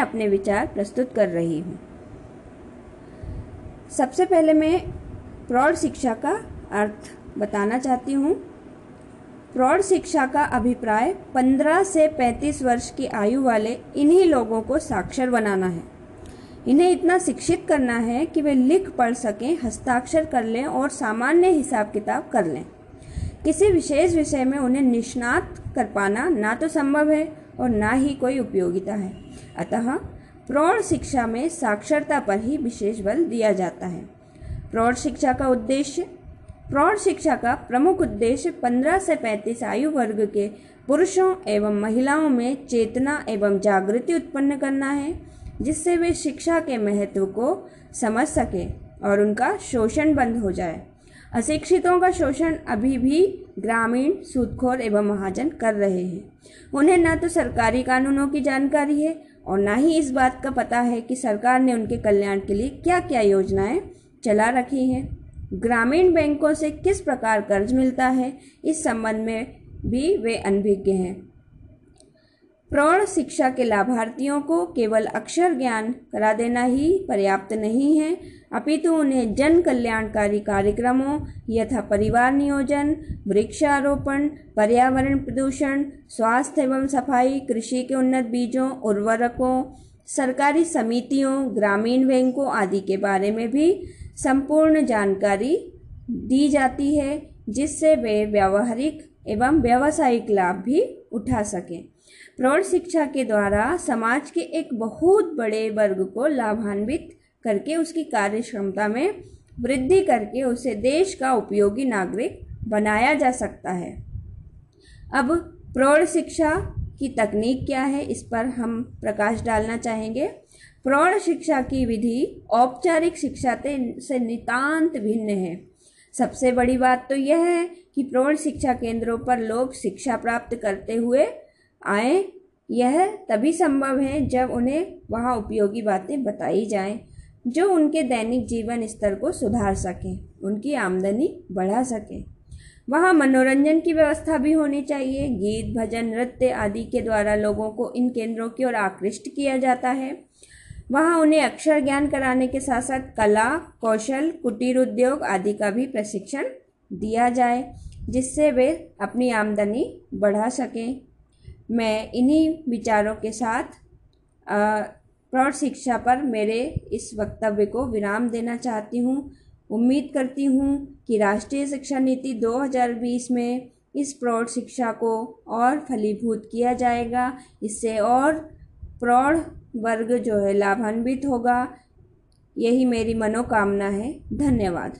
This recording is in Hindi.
अपने विचार प्रस्तुत कर रही हूँ। सबसे पहले मैं प्रौढ़ शिक्षा का अर्थ बताना चाहती हूँ। प्रौढ़ शिक्षा का अभिप्राय 15 से 35 वर्ष की आयु वाले इन्हीं लोगों को साक्षर बनाना है। इन्हें इतना शिक्षित करना है कि वे लिख पढ़ सकें, हस्ताक्षर कर लें और सामान्य हिसाब किताब कर लें। किसी विशेष विषय में उन्हें निष्णात कर पाना ना तो संभव है और ना ही कोई उपयोगिता है। अतः प्रौढ़ शिक्षा में साक्षरता पर ही विशेष बल दिया जाता है। प्रौढ़ शिक्षा का उद्देश्य, प्रौढ़ शिक्षा का प्रमुख उद्देश्य 15 से 35 आयु वर्ग के पुरुषों एवं महिलाओं में चेतना एवं जागृति उत्पन्न करना है, जिससे वे शिक्षा के महत्व को समझ सके और उनका शोषण बंद हो जाए। अशिक्षितों का शोषण अभी भी ग्रामीण, सूदखोर एवं महाजन कर रहे हैं। उन्हें न तो सरकारी कानूनों की जानकारी है और ना ही इस बात का पता है कि सरकार ने उनके कल्याण के लिए क्या क्या योजनाएँ चला रखी हैं। ग्रामीण बैंकों से किस प्रकार कर्ज मिलता है, इस संबंध में भी वे अनभिज्ञ हैं। प्रौढ़ शिक्षा के लाभार्थियों को केवल अक्षर ज्ञान करा देना ही पर्याप्त नहीं है, अपितु उन्हें जन कल्याणकारी कार्यक्रमों यथा परिवार नियोजन, वृक्षारोपण, पर्यावरण प्रदूषण, स्वास्थ्य एवं सफ़ाई, कृषि के उन्नत बीजों, उर्वरकों, सरकारी समितियों, ग्रामीण बैंकों आदि के बारे में भी संपूर्ण जानकारी दी जाती है, जिससे वे व्यावहारिक एवं व्यावसायिक लाभ भी उठा सकें। प्रौढ़ शिक्षा के द्वारा समाज के एक बहुत बड़े वर्ग को लाभान्वित करके, उसकी कार्य क्षमता में वृद्धि करके उसे देश का उपयोगी नागरिक बनाया जा सकता है। अब प्रौढ़ शिक्षा की तकनीक क्या है, इस पर हम प्रकाश डालना चाहेंगे। प्रौढ़ शिक्षा की विधि औपचारिक शिक्षा से नितांत भिन्न है। सबसे बड़ी बात तो यह है कि प्रौढ़ शिक्षा केंद्रों पर लोग शिक्षा प्राप्त करते हुए आए। यह तभी संभव है जब उन्हें वहाँ उपयोगी बातें बताई जाएँ, जो उनके दैनिक जीवन स्तर को सुधार सकें, उनकी आमदनी बढ़ा सकें। वहाँ मनोरंजन की व्यवस्था भी होनी चाहिए। गीत, भजन, नृत्य आदि के द्वारा लोगों को इन केंद्रों की ओर आकृष्ट किया जाता है। वहाँ उन्हें अक्षर ज्ञान कराने के साथ साथ कला, कौशल, कुटीर उद्योग आदि का भी प्रशिक्षण दिया जाए, जिससे वे अपनी आमदनी बढ़ा सकें। मैं इन्हीं विचारों के साथ प्रौढ़ शिक्षा पर मेरे इस वक्तव्य को विराम देना चाहती हूँ। उम्मीद करती हूँ कि राष्ट्रीय शिक्षा नीति 2020 में इस प्रौढ़ शिक्षा को और फलीभूत किया जाएगा। इससे और प्रौढ़ वर्ग जो है लाभान्वित होगा। यही मेरी मनोकामना है। धन्यवाद।